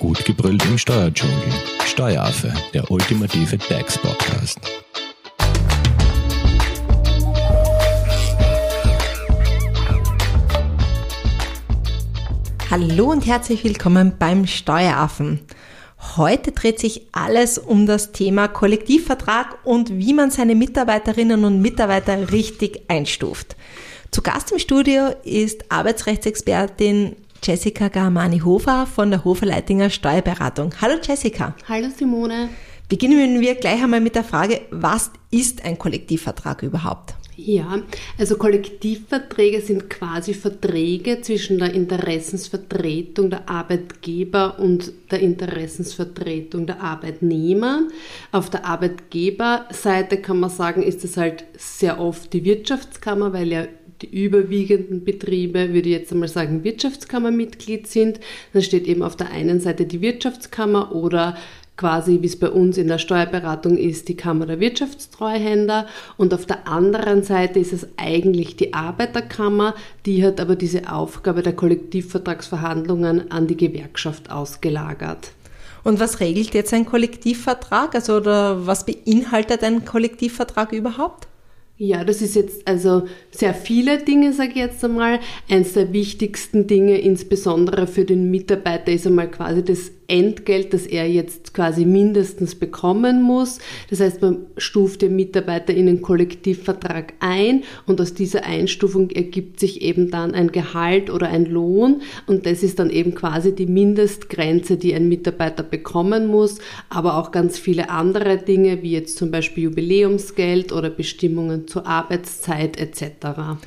Gut gebrüllt im Steuerdschungel. Steueraffe, der ultimative DAX-Podcast. Hallo und herzlich willkommen beim Steueraffen. Heute dreht sich alles um das Thema Kollektivvertrag und wie man seine Mitarbeiterinnen und Mitarbeiter richtig einstuft. Zu Gast im Studio ist Arbeitsrechtsexpertin Jessica Garmani-Hofer von der Hofer-Leitinger Steuerberatung. Hallo Jessica. Hallo Simone. Beginnen wir gleich einmal mit der Frage, was ist ein Kollektivvertrag überhaupt? Ja, also Kollektivverträge sind quasi Verträge zwischen der Interessensvertretung der Arbeitgeber und der Interessensvertretung der Arbeitnehmer. Auf der Arbeitgeberseite kann man sagen, ist es halt sehr oft die Wirtschaftskammer, weil ja die überwiegenden Betriebe, würde ich jetzt einmal sagen, Wirtschaftskammermitglied sind. Dann steht eben auf der einen Seite die Wirtschaftskammer oder quasi, wie es bei uns in der Steuerberatung ist, die Kammer der Wirtschaftstreuhänder. Und auf der anderen Seite ist es eigentlich die Arbeiterkammer, die hat aber diese Aufgabe der Kollektivvertragsverhandlungen an die Gewerkschaft ausgelagert. Und was regelt jetzt ein Kollektivvertrag? Also oder was beinhaltet ein Kollektivvertrag überhaupt? Ja, das ist jetzt also sehr viele Dinge, sage ich jetzt einmal. Eins der wichtigsten Dinge, insbesondere für den Mitarbeiter, ist einmal quasi das Entgelt, das er jetzt quasi mindestens bekommen muss. Das heißt, man stuft den Mitarbeiter in einen Kollektivvertrag ein und aus dieser Einstufung ergibt sich eben dann ein Gehalt oder ein Lohn und das ist dann eben quasi die Mindestgrenze, die ein Mitarbeiter bekommen muss, aber auch ganz viele andere Dinge, wie jetzt zum Beispiel Jubiläumsgeld oder Bestimmungen zur Arbeitszeit etc.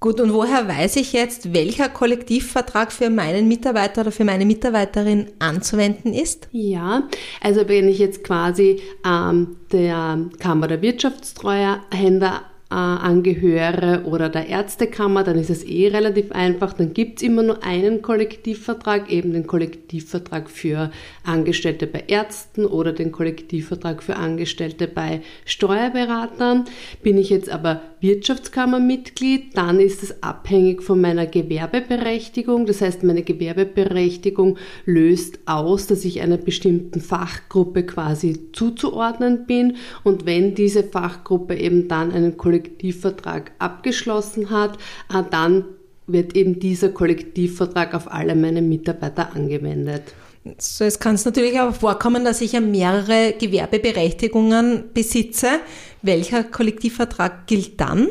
Gut, und woher weiß ich jetzt, welcher Kollektivvertrag für meinen Mitarbeiter oder für meine Mitarbeiterin anzuwenden ist? Ja, also wenn ich jetzt quasi ähm, der Kammer der Wirtschaftstreuhänder äh, angehöre oder der Ärztekammer, dann ist es eh relativ einfach. Dann gibt es immer nur einen Kollektivvertrag, eben den Kollektivvertrag für Angestellte bei Ärzten oder den Kollektivvertrag für Angestellte bei Steuerberatern. Bin ich jetzt aber Wirtschaftskammermitglied, dann ist es abhängig von meiner Gewerbeberechtigung. Das heißt, meine Gewerbeberechtigung löst aus, dass ich einer bestimmten Fachgruppe quasi zuzuordnen bin. Und wenn diese Fachgruppe eben dann einen Kollektivvertrag Kollektivvertrag abgeschlossen hat, äh, dann wird eben dieser Kollektivvertrag auf alle meine Mitarbeiter angewendet. So, es kann es natürlich auch vorkommen, dass ich ja mehrere Gewerbeberechtigungen besitze. Welcher Kollektivvertrag gilt dann?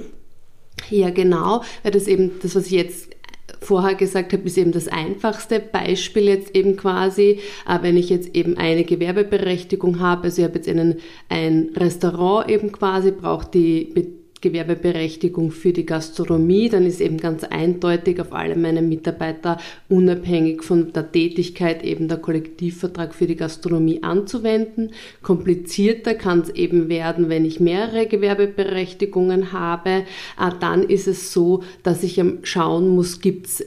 Ja, genau, weil das eben das, was ich jetzt vorher gesagt habe, ist eben das einfachste Beispiel jetzt eben quasi, äh, wenn ich jetzt eben eine Gewerbeberechtigung habe, also ich habe jetzt einen, ein Restaurant eben quasi, braucht die Gewerbeberechtigung für die Gastronomie, dann ist eben ganz eindeutig auf alle meine Mitarbeiter unabhängig von der Tätigkeit eben der Kollektivvertrag für die Gastronomie anzuwenden. Komplizierter kann es eben werden, wenn ich mehrere Gewerbeberechtigungen habe. Ah, dann ist es so, dass ich schauen muss, gibt es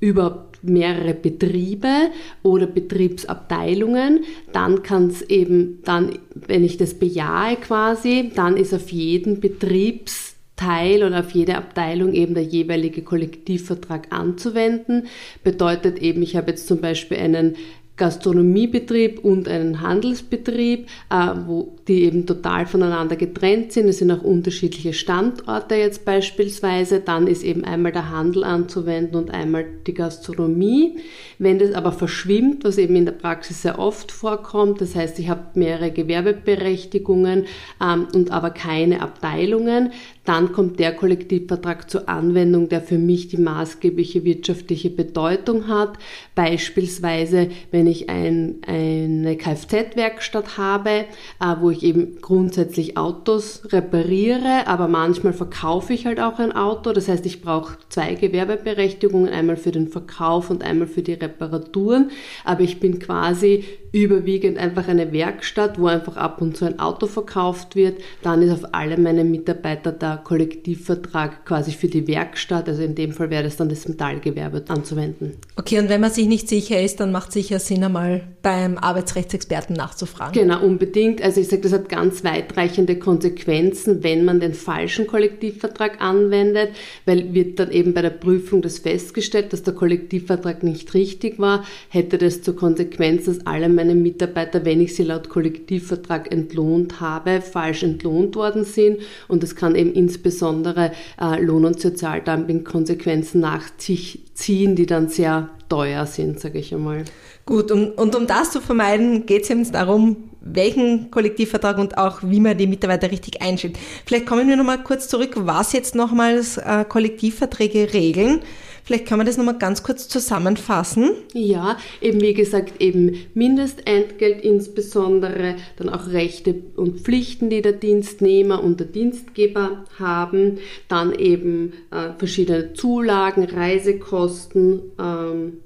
überhaupt mehrere Betriebe oder Betriebsabteilungen, dann kann es eben, dann, wenn ich das bejahe quasi, dann ist auf jeden Betriebsteil oder auf jede Abteilung eben der jeweilige Kollektivvertrag anzuwenden. Bedeutet eben, ich habe jetzt zum Beispiel einen Gastronomiebetrieb und einen Handelsbetrieb, äh, wo die eben total voneinander getrennt sind. Es sind auch unterschiedliche Standorte jetzt beispielsweise. Dann ist eben einmal der Handel anzuwenden und einmal die Gastronomie. Wenn das aber verschwimmt, was eben in der Praxis sehr oft vorkommt, das heißt, ich habe mehrere Gewerbeberechtigungen ähm, und aber keine Abteilungen, dann kommt der Kollektivvertrag zur Anwendung, der für mich die maßgebliche wirtschaftliche Bedeutung hat. Beispielsweise, wenn ich ein, eine Kfz-Werkstatt habe, äh, wo ich eben grundsätzlich Autos repariere, aber manchmal verkaufe ich halt auch ein Auto. Das heißt, ich brauche zwei Gewerbeberechtigungen, einmal für den Verkauf und einmal für die Reparaturen. Aber ich bin quasi überwiegend einfach eine Werkstatt, wo einfach ab und zu ein Auto verkauft wird. Dann ist auf alle meine Mitarbeiter der Kollektivvertrag quasi für die Werkstatt, also in dem Fall wäre es dann das Metallgewerbe anzuwenden. Okay, und wenn man sich nicht sicher ist, dann macht es sicher Sinn, einmal beim Arbeitsrechtsexperten nachzufragen. Genau, unbedingt. Also ich sage, das hat ganz weitreichende Konsequenzen, wenn man den falschen Kollektivvertrag anwendet, weil wird dann eben bei der Prüfung das festgestellt, dass der Kollektivvertrag nicht richtig war, hätte das zur Konsequenz, dass alle meine Mitarbeiter, wenn ich sie laut Kollektivvertrag entlohnt habe, falsch entlohnt worden sind und das kann eben insbesondere äh, Lohn- und Sozialdumping-Konsequenzen nach sich ziehen, die dann sehr teuer sind, sage ich einmal. Gut, und, und um das zu vermeiden, geht es jetzt darum, welchen Kollektivvertrag und auch wie man die Mitarbeiter richtig einstellt. Vielleicht kommen wir nochmal kurz zurück, was jetzt nochmals äh, Kollektivverträge regeln. Vielleicht kann man das nochmal ganz kurz zusammenfassen. Ja, eben wie gesagt, eben Mindestentgelt insbesondere, dann auch Rechte und Pflichten, die der Dienstnehmer und der Dienstgeber haben, dann eben äh, verschiedene Zulagen, Reisekosten, ähm,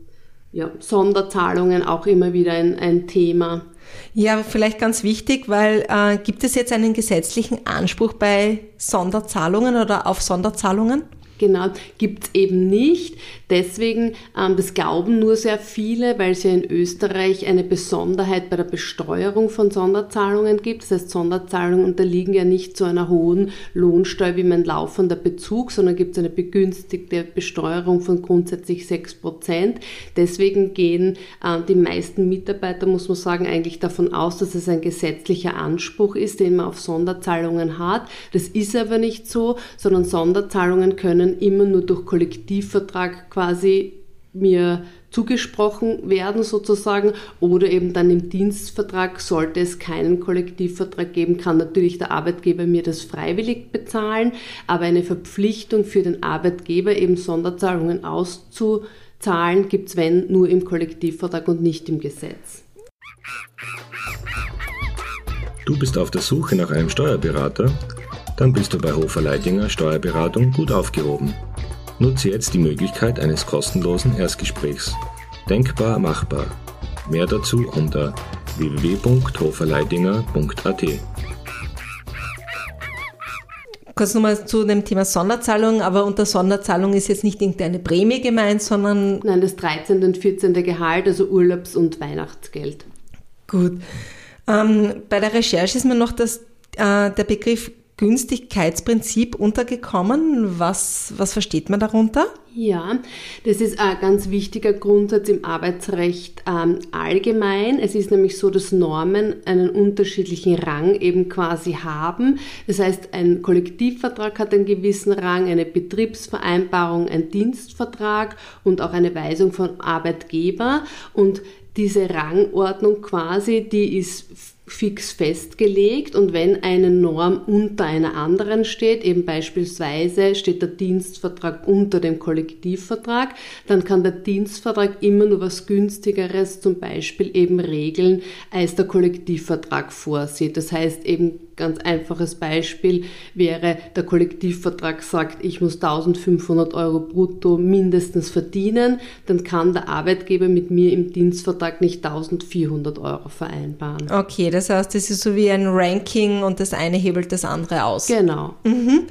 ja, Sonderzahlungen auch immer wieder ein, ein Thema. Ja, vielleicht ganz wichtig, weil äh, gibt es jetzt einen gesetzlichen Anspruch bei Sonderzahlungen oder auf Sonderzahlungen? Genau, gibt es eben nicht. Deswegen, ähm, das glauben nur sehr viele, weil es ja in Österreich eine Besonderheit bei der Besteuerung von Sonderzahlungen gibt. Das heißt, Sonderzahlungen unterliegen ja nicht zu einer hohen Lohnsteuer wie mein laufender Bezug, sondern gibt es eine begünstigte Besteuerung von grundsätzlich 6 Prozent. Deswegen gehen äh, die meisten Mitarbeiter, muss man sagen, eigentlich davon aus, dass es ein gesetzlicher Anspruch ist, den man auf Sonderzahlungen hat. Das ist aber nicht so, sondern Sonderzahlungen können immer nur durch Kollektivvertrag quasi mir zugesprochen werden sozusagen oder eben dann im Dienstvertrag sollte es keinen Kollektivvertrag geben, kann natürlich der Arbeitgeber mir das freiwillig bezahlen, aber eine Verpflichtung für den Arbeitgeber eben Sonderzahlungen auszuzahlen gibt es wenn nur im Kollektivvertrag und nicht im Gesetz. Du bist auf der Suche nach einem Steuerberater? Dann bist du bei Hofer Leidinger Steuerberatung gut aufgehoben. Nutze jetzt die Möglichkeit eines kostenlosen Erstgesprächs. Denkbar machbar. Mehr dazu unter www.hoferleidinger.at. Kurz nochmal zu dem Thema Sonderzahlung, aber unter Sonderzahlung ist jetzt nicht irgendeine Prämie gemeint, sondern. Nein, das 13. und 14. Gehalt, also Urlaubs- und Weihnachtsgeld. Gut. Ähm, bei der Recherche ist mir noch das, äh, der Begriff Günstigkeitsprinzip untergekommen. Was, was versteht man darunter? Ja, das ist ein ganz wichtiger Grundsatz im Arbeitsrecht ähm, allgemein. Es ist nämlich so, dass Normen einen unterschiedlichen Rang eben quasi haben. Das heißt, ein Kollektivvertrag hat einen gewissen Rang, eine Betriebsvereinbarung, ein Dienstvertrag und auch eine Weisung von Arbeitgeber. Und diese Rangordnung quasi, die ist fix festgelegt und wenn eine Norm unter einer anderen steht, eben beispielsweise steht der Dienstvertrag unter dem Kollektivvertrag, dann kann der Dienstvertrag immer nur was günstigeres zum Beispiel eben regeln, als der Kollektivvertrag vorsieht. Das heißt eben ganz einfaches Beispiel wäre, der Kollektivvertrag sagt, ich muss 1500 Euro brutto mindestens verdienen, dann kann der Arbeitgeber mit mir im Dienstvertrag nicht 1400 Euro vereinbaren. Okay, das heißt, das ist so wie ein Ranking und das eine hebelt das andere aus. Genau. Mhm.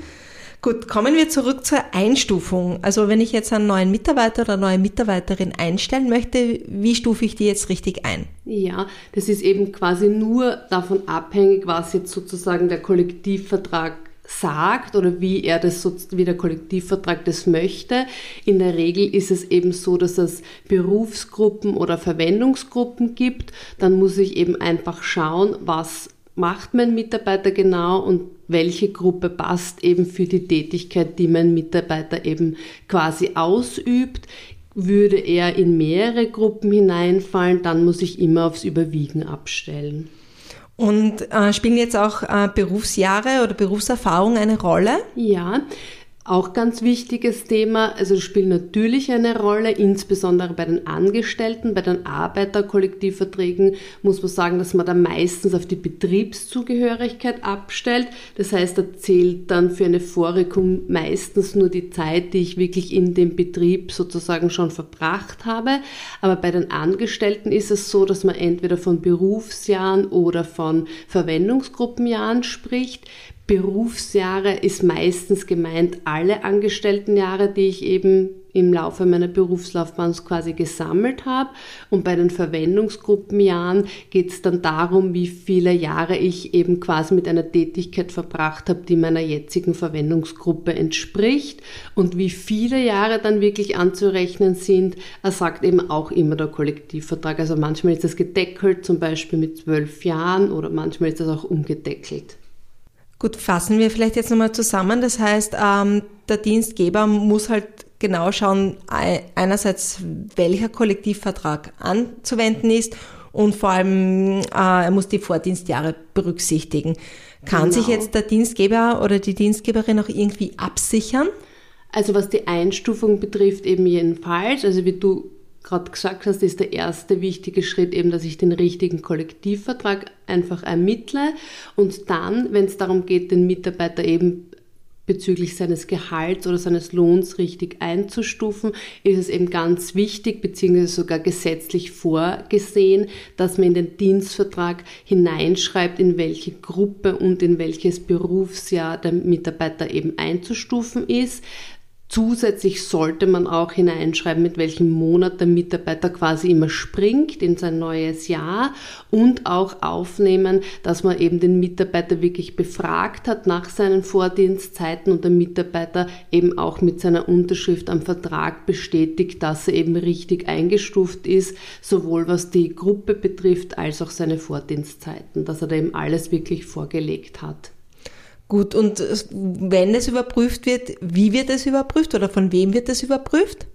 Gut, kommen wir zurück zur Einstufung. Also wenn ich jetzt einen neuen Mitarbeiter oder eine neue Mitarbeiterin einstellen möchte, wie stufe ich die jetzt richtig ein? Ja, das ist eben quasi nur davon abhängig, was jetzt sozusagen der Kollektivvertrag sagt oder wie er das wie der Kollektivvertrag das möchte. In der Regel ist es eben so, dass es Berufsgruppen oder Verwendungsgruppen gibt. Dann muss ich eben einfach schauen, was macht mein Mitarbeiter genau und welche Gruppe passt eben für die Tätigkeit, die mein Mitarbeiter eben quasi ausübt. Würde er in mehrere Gruppen hineinfallen, dann muss ich immer aufs Überwiegen abstellen. Und äh, spielen jetzt auch äh, Berufsjahre oder Berufserfahrung eine Rolle? Ja, Auch ganz wichtiges Thema, also spielt natürlich eine Rolle, insbesondere bei den Angestellten, bei den Arbeiterkollektivverträgen muss man sagen, dass man da meistens auf die Betriebszugehörigkeit abstellt. Das heißt, da zählt dann für eine Vorregung meistens nur die Zeit, die ich wirklich in dem Betrieb sozusagen schon verbracht habe. Aber bei den Angestellten ist es so, dass man entweder von Berufsjahren oder von Verwendungsgruppenjahren spricht. Berufsjahre ist meistens gemeint alle Angestelltenjahre, die ich eben im Laufe meiner Berufslaufbahn quasi gesammelt habe. Und bei den Verwendungsgruppenjahren geht es dann darum, wie viele Jahre ich eben quasi mit einer Tätigkeit verbracht habe, die meiner jetzigen Verwendungsgruppe entspricht. Und wie viele Jahre dann wirklich anzurechnen sind, er sagt eben auch immer der Kollektivvertrag. Also manchmal ist das gedeckelt, zum Beispiel mit zwölf Jahren, oder manchmal ist das auch umgedeckelt. Gut, fassen wir vielleicht jetzt nochmal zusammen. Das heißt, ähm, der Dienstgeber muss halt genau schauen, einerseits welcher Kollektivvertrag anzuwenden ist und vor allem äh, er muss die Vordienstjahre berücksichtigen. Kann genau. sich jetzt der Dienstgeber oder die Dienstgeberin auch irgendwie absichern? Also was die Einstufung betrifft, eben jedenfalls. Also wie du gerade gesagt hast, ist der erste wichtige Schritt eben, dass ich den richtigen Kollektivvertrag einfach ermittle und dann, wenn es darum geht, den Mitarbeiter eben bezüglich seines Gehalts oder seines Lohns richtig einzustufen, ist es eben ganz wichtig, beziehungsweise sogar gesetzlich vorgesehen, dass man in den Dienstvertrag hineinschreibt, in welche Gruppe und in welches Berufsjahr der Mitarbeiter eben einzustufen ist. Zusätzlich sollte man auch hineinschreiben, mit welchem Monat der Mitarbeiter quasi immer springt in sein neues Jahr und auch aufnehmen, dass man eben den Mitarbeiter wirklich befragt hat nach seinen Vordienstzeiten und der Mitarbeiter eben auch mit seiner Unterschrift am Vertrag bestätigt, dass er eben richtig eingestuft ist, sowohl was die Gruppe betrifft als auch seine Vordienstzeiten, dass er da eben alles wirklich vorgelegt hat. Gut, und wenn es überprüft wird, wie wird es überprüft oder von wem wird es überprüft?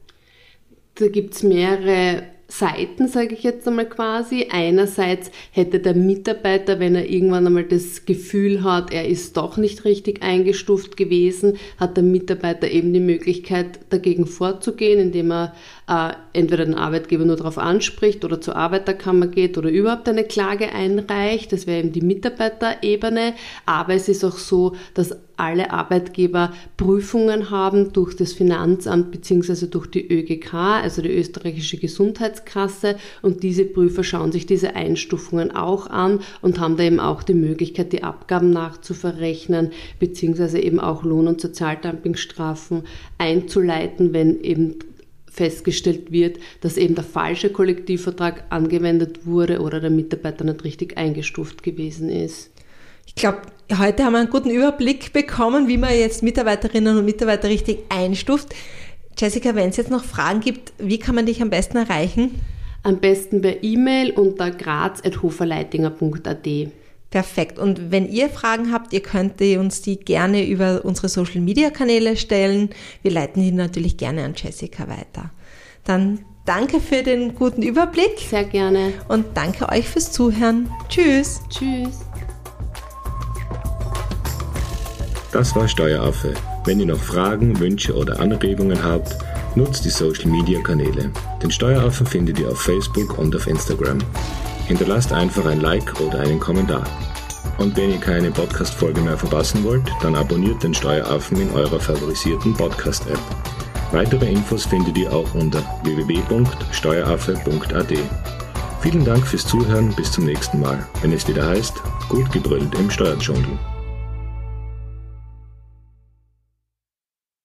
Da gibt es mehrere Seiten, sage ich jetzt einmal quasi. Einerseits hätte der Mitarbeiter, wenn er irgendwann einmal das Gefühl hat, er ist doch nicht richtig eingestuft gewesen, hat der Mitarbeiter eben die Möglichkeit, dagegen vorzugehen, indem er äh, entweder den Arbeitgeber nur darauf anspricht oder zur Arbeiterkammer geht oder überhaupt eine Klage einreicht. Das wäre eben die Mitarbeiterebene. Aber es ist auch so, dass alle Arbeitgeber Prüfungen haben durch das Finanzamt bzw. durch die ÖGK, also die österreichische Gesundheitskasse. Und diese Prüfer schauen sich diese Einstufungen auch an und haben da eben auch die Möglichkeit, die Abgaben nachzuverrechnen bzw. eben auch Lohn- und Sozialdumpingstrafen einzuleiten, wenn eben festgestellt wird, dass eben der falsche Kollektivvertrag angewendet wurde oder der Mitarbeiter nicht richtig eingestuft gewesen ist. Ich glaube, heute haben wir einen guten Überblick bekommen, wie man jetzt Mitarbeiterinnen und Mitarbeiter richtig einstuft. Jessica, wenn es jetzt noch Fragen gibt, wie kann man dich am besten erreichen? Am besten per E-Mail unter graz.hoferleitinger.at. Perfekt. Und wenn ihr Fragen habt, ihr könnt uns die gerne über unsere Social Media Kanäle stellen. Wir leiten die natürlich gerne an Jessica weiter. Dann danke für den guten Überblick. Sehr gerne. Und danke euch fürs Zuhören. Tschüss. Tschüss. Das war Steueraffe. Wenn ihr noch Fragen, Wünsche oder Anregungen habt, nutzt die Social Media Kanäle. Den Steueraffen findet ihr auf Facebook und auf Instagram. Hinterlasst einfach ein Like oder einen Kommentar. Und wenn ihr keine Podcast-Folge mehr verpassen wollt, dann abonniert den Steueraffen in eurer favorisierten Podcast-App. Weitere Infos findet ihr auch unter www.steueraffe.at. Vielen Dank fürs Zuhören, bis zum nächsten Mal, wenn es wieder heißt, gut gebrüllt im Steuerdschungel.